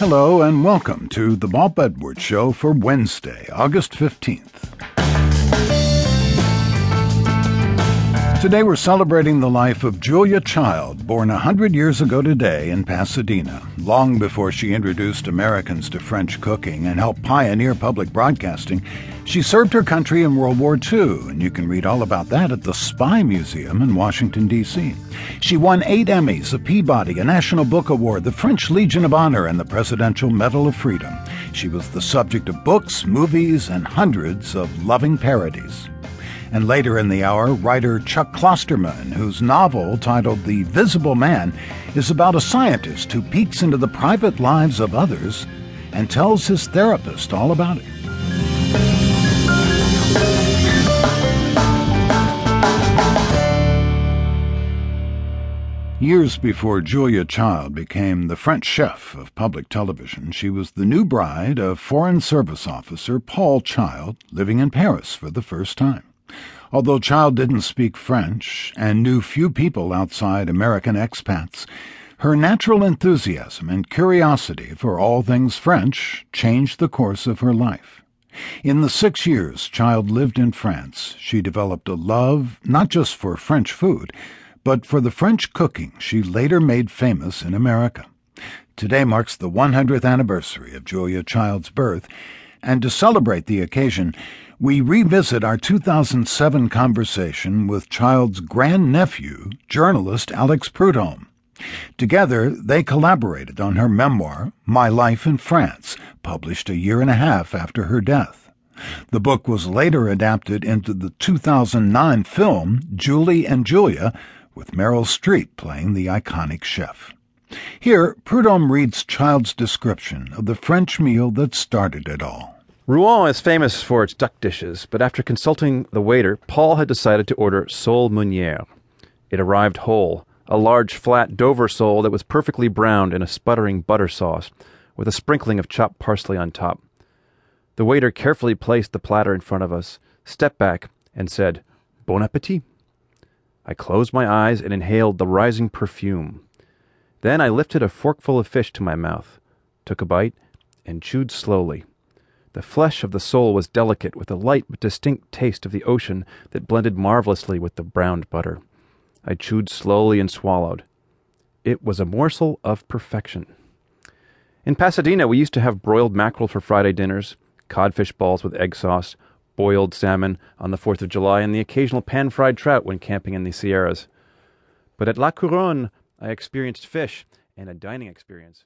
Hello and welcome to the Bob Edwards Show for Wednesday, August 15th. Today we're celebrating the life of Julia Child, born a hundred years ago today in Pasadena, long before she introduced Americans to French cooking and helped pioneer public broadcasting. She served her country in World War II, and you can read all about that at the Spy Museum in Washington, D.C. She won eight Emmys, a Peabody, a National Book Award, the French Legion of Honor, and the Presidential Medal of Freedom. She was the subject of books, movies, and hundreds of loving parodies. And later in the hour, writer Chuck Klosterman, whose novel, titled The Visible Man, is about a scientist who peeks into the private lives of others and tells his therapist all about it. Years before Julia Child became the French chef of public television, she was the new bride of Foreign Service officer Paul Child, living in Paris for the first time. Although Child didn't speak French and knew few people outside American expats, her natural enthusiasm and curiosity for all things French changed the course of her life. In the six years Child lived in France, she developed a love not just for French food, but for the French cooking she later made famous in America. Today marks the 100th anniversary of Julia Child's birth, and to celebrate the occasion, we revisit our 2007 conversation with Child's grandnephew, journalist Alex Prudhomme. Together, they collaborated on her memoir, My Life in France, published a year and a half after her death. The book was later adapted into the 2009 film Julie and Julia, with Meryl Streep playing the iconic chef. Here, Prudhomme reads Child's description of the French meal that started it all. Rouen is famous for its duck dishes, but after consulting the waiter, Paul had decided to order sole meunière. It arrived whole, a large flat Dover sole that was perfectly browned in a sputtering butter sauce, with a sprinkling of chopped parsley on top. The waiter carefully placed the platter in front of us, stepped back, and said, Bon appetit. I closed my eyes and inhaled the rising perfume. Then I lifted a forkful of fish to my mouth, took a bite, and chewed slowly. The flesh of the sole was delicate, with a light but distinct taste of the ocean that blended marvelously with the browned butter. I chewed slowly and swallowed. It was a morsel of perfection. In Pasadena, we used to have broiled mackerel for Friday dinners, codfish balls with egg sauce, boiled salmon on the Fourth of July, and the occasional pan fried trout when camping in the Sierras. But at La Couronne, I experienced fish and a dining experience.